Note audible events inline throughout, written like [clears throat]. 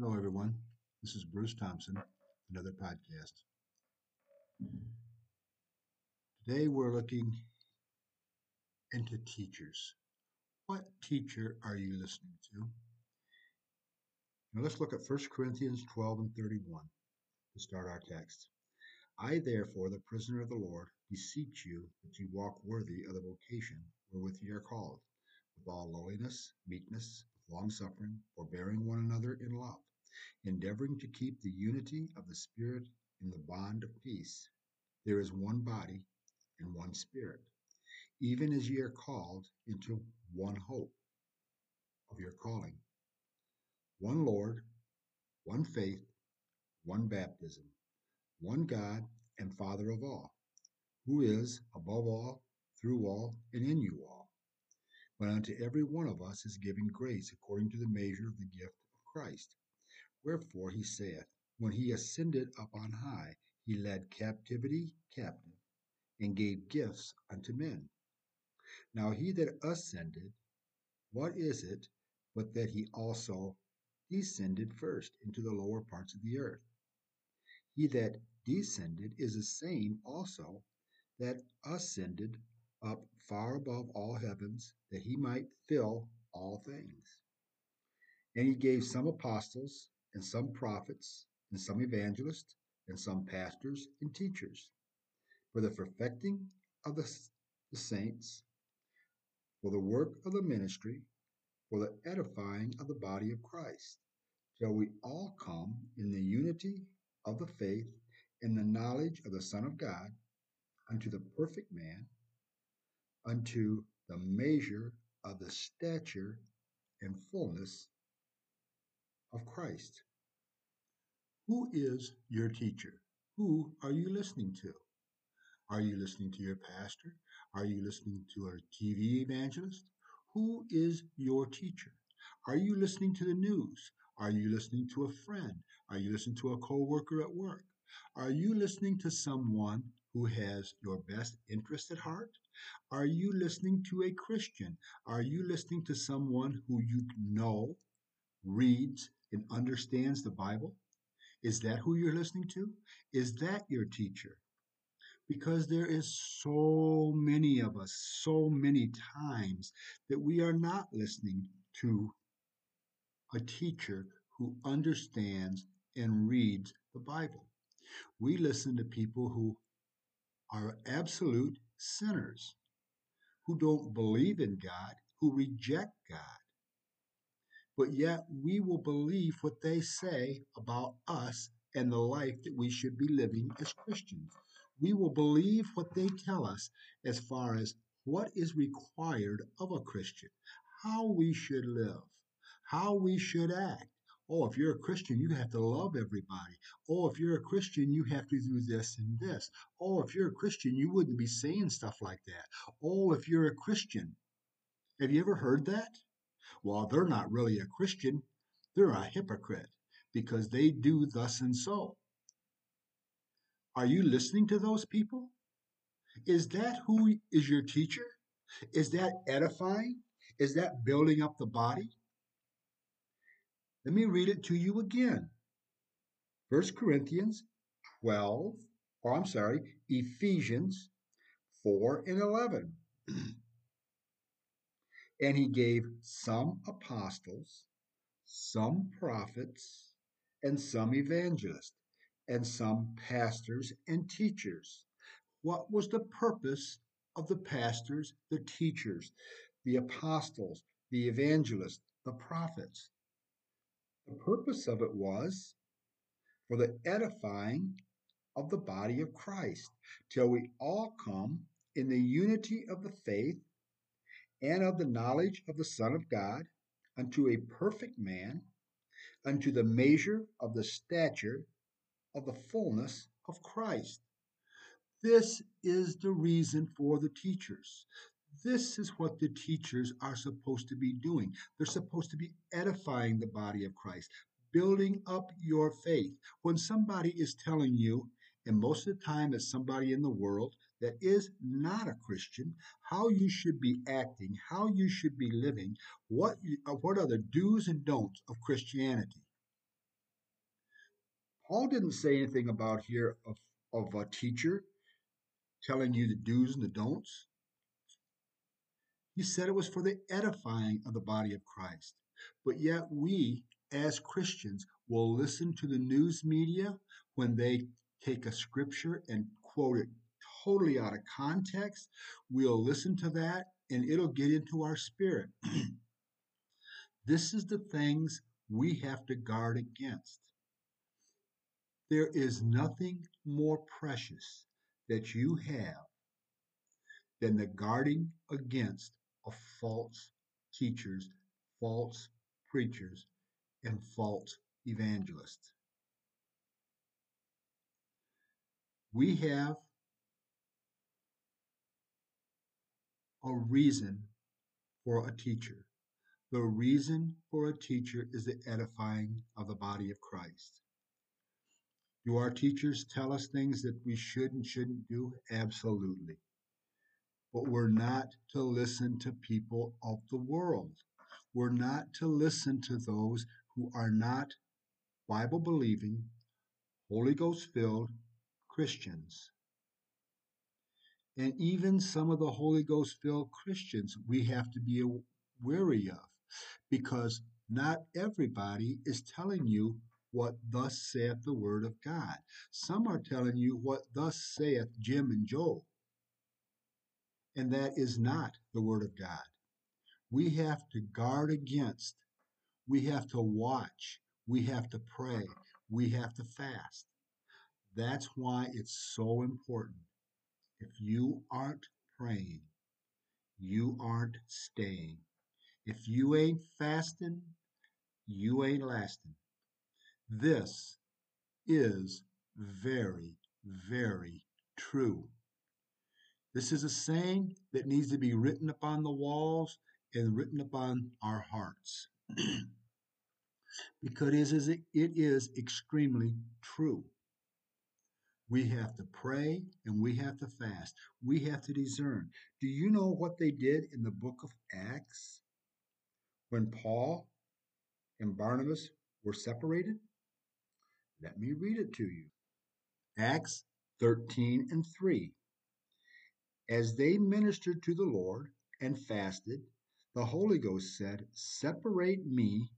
Hello, everyone. This is Bruce Thompson, another podcast. Today we're looking into teachers. What teacher are you listening to? Now let's look at 1 Corinthians 12 and 31 to start our text. I, therefore, the prisoner of the Lord, beseech you that you walk worthy of the vocation wherewith ye are called, with all lowliness, meekness, long suffering, forbearing one another in love endeavoring to keep the unity of the Spirit in the bond of peace. There is one body and one Spirit, even as ye are called into one hope of your calling. One Lord, one faith, one baptism, one God and Father of all, who is above all, through all, and in you all. But unto every one of us is given grace according to the measure of the gift of Christ. Wherefore he saith, When he ascended up on high, he led captivity captive, and gave gifts unto men. Now he that ascended, what is it but that he also descended first into the lower parts of the earth? He that descended is the same also that ascended up far above all heavens, that he might fill all things. And he gave some apostles, and some prophets, and some evangelists, and some pastors and teachers, for the perfecting of the, the saints, for the work of the ministry, for the edifying of the body of Christ, till we all come in the unity of the faith and the knowledge of the Son of God, unto the perfect man, unto the measure of the stature and fullness of Christ. Who is your teacher? Who are you listening to? Are you listening to your pastor? Are you listening to a TV evangelist? Who is your teacher? Are you listening to the news? Are you listening to a friend? Are you listening to a coworker at work? Are you listening to someone who has your best interest at heart? Are you listening to a Christian? Are you listening to someone who you know reads and understands the Bible? Is that who you're listening to? Is that your teacher? Because there is so many of us, so many times that we are not listening to a teacher who understands and reads the Bible. We listen to people who are absolute sinners, who don't believe in God, who reject God but yet we will believe what they say about us and the life that we should be living as Christians. We will believe what they tell us as far as what is required of a Christian, how we should live, how we should act. Oh, if you're a Christian, you have to love everybody. Oh, if you're a Christian, you have to do this and this. Oh, if you're a Christian, you wouldn't be saying stuff like that. Oh, if you're a Christian. Have you ever heard that? Well, they're not really a Christian, they're a hypocrite because they do thus and so. Are you listening to those people? Is that who is your teacher? Is that edifying? Is that building up the body? Let me read it to you again. 1 Corinthians 12, or I'm sorry, Ephesians 4 and 11. [clears throat] And he gave some apostles, some prophets, and some evangelists, and some pastors and teachers. What was the purpose of the pastors, the teachers, the apostles, the evangelists, the prophets? The purpose of it was for the edifying of the body of Christ, till we all come in the unity of the faith and of the knowledge of the Son of God unto a perfect man, unto the measure of the stature of the fullness of Christ. This is the reason for the teachers. This is what the teachers are supposed to be doing. They're supposed to be edifying the body of Christ, building up your faith. When somebody is telling you, and most of the time it's somebody in the world that is not a Christian, how you should be acting, how you should be living, what, uh, what are the do's and don'ts of Christianity. Paul didn't say anything about here of, of a teacher telling you the do's and the don'ts. He said it was for the edifying of the body of Christ. But yet we, as Christians, will listen to the news media when they take a scripture and quote it totally out of context. We'll listen to that and it'll get into our spirit. [clears throat] this is the things we have to guard against. There is nothing more precious that you have than the guarding against of false teachers, false preachers, and false evangelists. We have a reason for a teacher. The reason for a teacher is the edifying of the body of Christ. Do our teachers tell us things that we should and shouldn't do? Absolutely. But we're not to listen to people of the world. We're not to listen to those who are not Bible believing, Holy Ghost filled Christians. And even some of the Holy Ghost filled Christians we have to be wary of because not everybody is telling you what thus saith the word of God. Some are telling you what thus saith Jim and Joe. And that is not the word of God. We have to guard against, we have to watch, we have to pray, we have to fast. That's why it's so important. If you aren't praying, you aren't staying. If you ain't fasting, you ain't lasting. This is very, very true. This is a saying that needs to be written upon the walls and written upon our hearts. [clears throat] because it is, it is extremely true. We have to pray and we have to fast. We have to discern. Do you know what they did in the book of Acts when Paul and Barnabas were separated? Let me read it to you. Acts 13 and 3. As they ministered to the Lord and fasted, the Holy Ghost said, Separate me,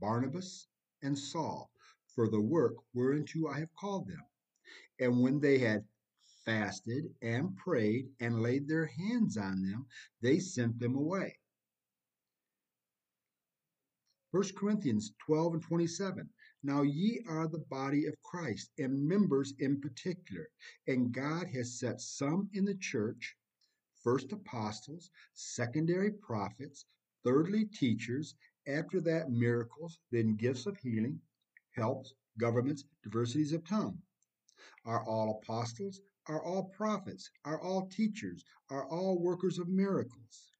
Barnabas and Saul, for the work whereunto I have called them. And when they had fasted and prayed and laid their hands on them, they sent them away. 1 Corinthians 12 and 27. Now ye are the body of Christ, and members in particular. And God has set some in the church, first apostles, secondary prophets, thirdly teachers, after that miracles, then gifts of healing, helps, governments, diversities of tongue. Are all apostles? Are all prophets? Are all teachers? Are all workers of miracles?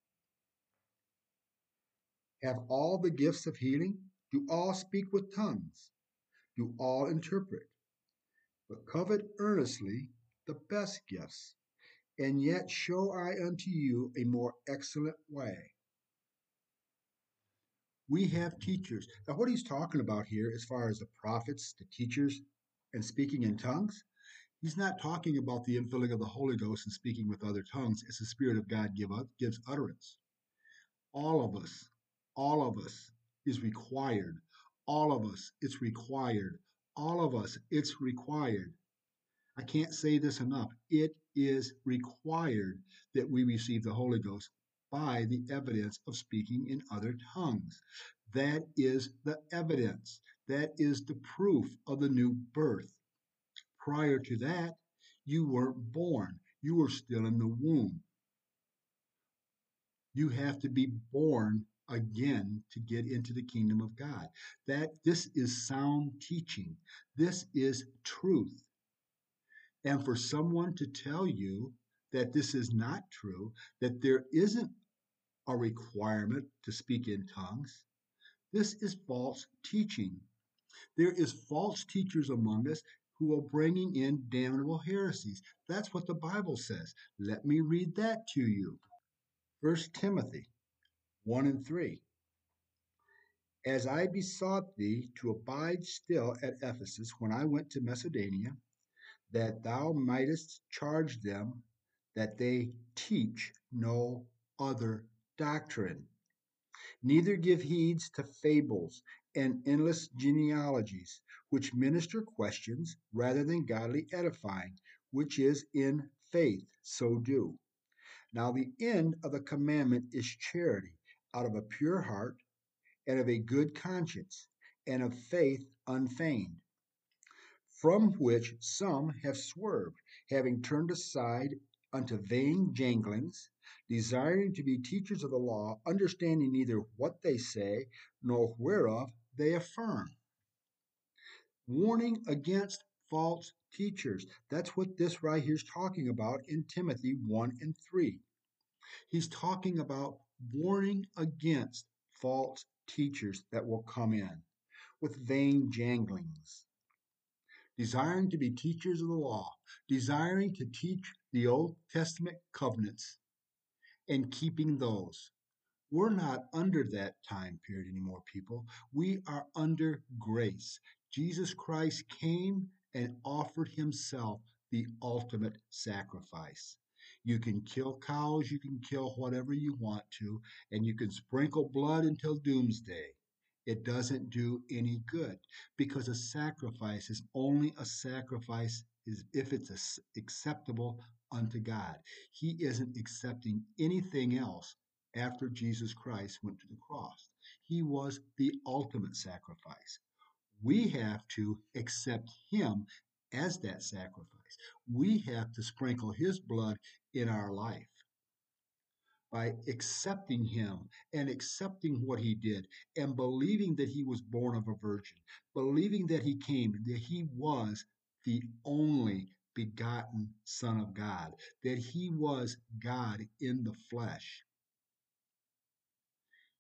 Have all the gifts of healing? Do all speak with tongues? do all interpret, but covet earnestly the best gifts, and yet show I unto you a more excellent way. We have teachers. Now, what he's talking about here, as far as the prophets, the teachers, and speaking in tongues, he's not talking about the infilling of the Holy Ghost and speaking with other tongues as the Spirit of God give, gives utterance. All of us, all of us is required all of us, it's required. All of us, it's required. I can't say this enough. It is required that we receive the Holy Ghost by the evidence of speaking in other tongues. That is the evidence. That is the proof of the new birth. Prior to that, you weren't born. You were still in the womb. You have to be born again to get into the kingdom of God. That this is sound teaching. This is truth. And for someone to tell you that this is not true, that there isn't a requirement to speak in tongues, this is false teaching. There is false teachers among us who are bringing in damnable heresies. That's what the Bible says. Let me read that to you. First Timothy 1 and 3. As I besought thee to abide still at Ephesus when I went to Macedonia, that thou mightest charge them that they teach no other doctrine, neither give heed to fables and endless genealogies, which minister questions rather than godly edifying, which is in faith, so do. Now, the end of the commandment is charity out of a pure heart and of a good conscience and of faith unfeigned from which some have swerved, having turned aside unto vain janglings, desiring to be teachers of the law, understanding neither what they say nor whereof they affirm. Warning against false teachers. That's what this right here is talking about in Timothy 1 and 3. He's talking about warning against false teachers that will come in with vain janglings desiring to be teachers of the law, desiring to teach the Old Testament covenants and keeping those. We're not under that time period anymore, people. We are under grace. Jesus Christ came and offered himself the ultimate sacrifice. You can kill cows, you can kill whatever you want to, and you can sprinkle blood until doomsday it doesn't do any good because a sacrifice is only a sacrifice if it's acceptable unto God. He isn't accepting anything else after Jesus Christ went to the cross. He was the ultimate sacrifice. We have to accept him as that sacrifice. We have to sprinkle his blood in our life by accepting him and accepting what he did and believing that he was born of a virgin, believing that he came, that he was the only begotten Son of God, that he was God in the flesh.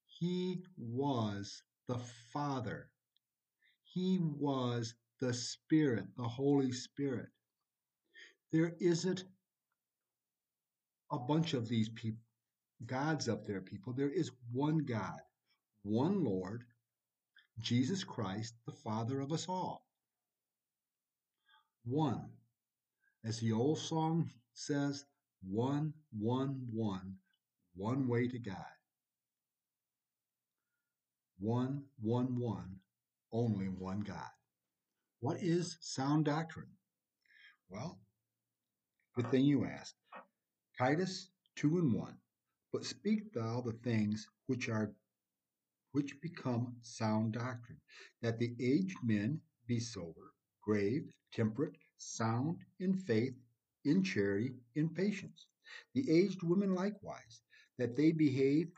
He was the Father. He was the Spirit, the Holy Spirit. There isn't a bunch of these people gods up there, people. There is one God, one Lord, Jesus Christ, the Father of us all. One. As the old song says, one, one, one, one way to God. One, one, one, only one God. What is sound doctrine? Well, good thing you asked. Titus 2 and 1. But speak thou the things which are which become sound doctrine, that the aged men be sober, grave, temperate, sound in faith, in charity, in patience. The aged women likewise, that they behave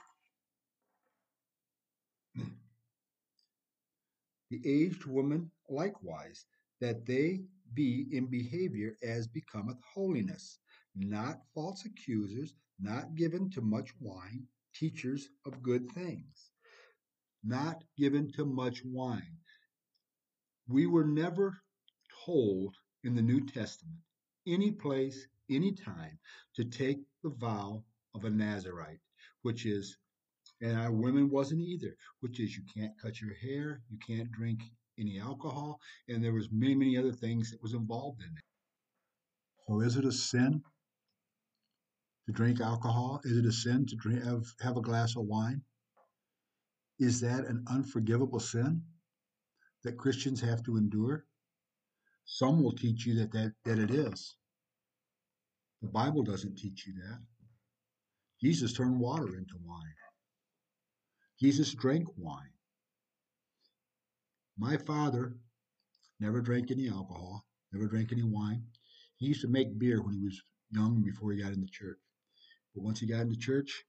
the aged woman likewise, that they be in behavior as becometh holiness, not false accusers, not given to much wine, teachers of good things, not given to much wine. We were never told in the New Testament, any place, any time, to take the vow of a Nazarite, which is, and our women wasn't either, which is you can't cut your hair, you can't drink any alcohol, and there was many, many other things that was involved in it. So is it a sin to drink alcohol? Is it a sin to drink, have, have a glass of wine? Is that an unforgivable sin that Christians have to endure? Some will teach you that, that, that it is. The Bible doesn't teach you that. Jesus turned water into wine. Jesus drank wine. My father never drank any alcohol, never drank any wine. He used to make beer when he was young before he got into church. But once he got into church,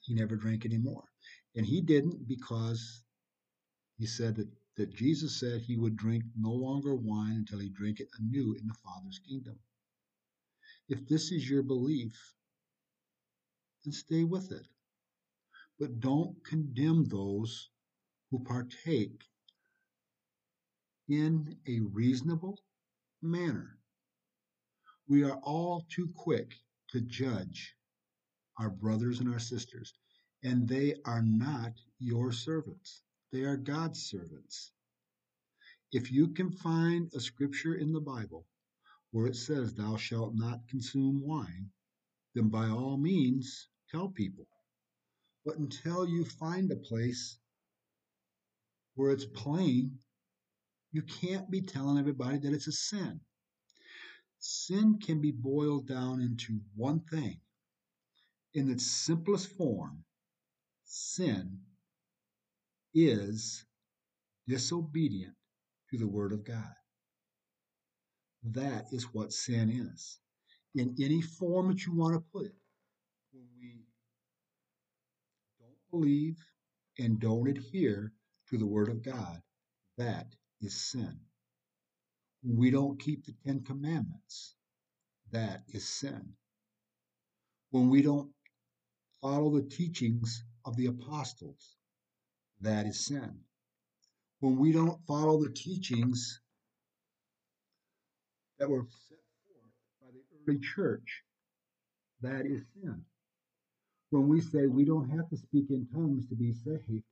he never drank anymore. And he didn't because he said that, that Jesus said he would drink no longer wine until he drank it anew in the Father's kingdom. If this is your belief, then stay with it. But don't condemn those who partake in a reasonable manner. We are all too quick to judge our brothers and our sisters, and they are not your servants. They are God's servants. If you can find a scripture in the Bible where it says, Thou shalt not consume wine, then by all means tell people. But until you find a place where it's plain, you can't be telling everybody that it's a sin. Sin can be boiled down into one thing. In its simplest form, sin is disobedient to the Word of God. That is what sin is. In any form that you want to put it, when we believe and don't adhere to the Word of God, that is sin. When we don't keep the Ten Commandments, that is sin. When we don't follow the teachings of the apostles, that is sin. When we don't follow the teachings that were set forth by the early church, that is sin. When we say we don't have to speak in tongues to be saved,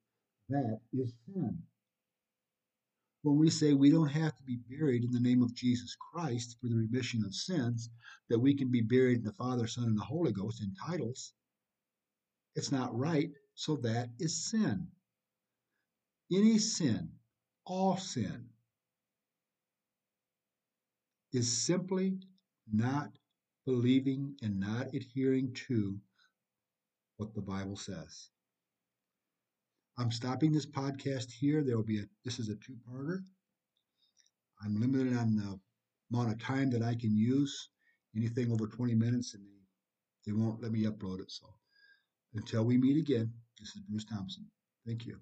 that is sin. When we say we don't have to be buried in the name of Jesus Christ for the remission of sins, that we can be buried in the Father, Son, and the Holy Ghost in titles, it's not right, so that is sin. Any sin, all sin, is simply not believing and not adhering to what the Bible says. I'm stopping this podcast here. There will be a this is a two-parter. I'm limited on the amount of time that I can use. Anything over 20 minutes and they, they won't let me upload it. So until we meet again, this is Bruce Thompson. Thank you.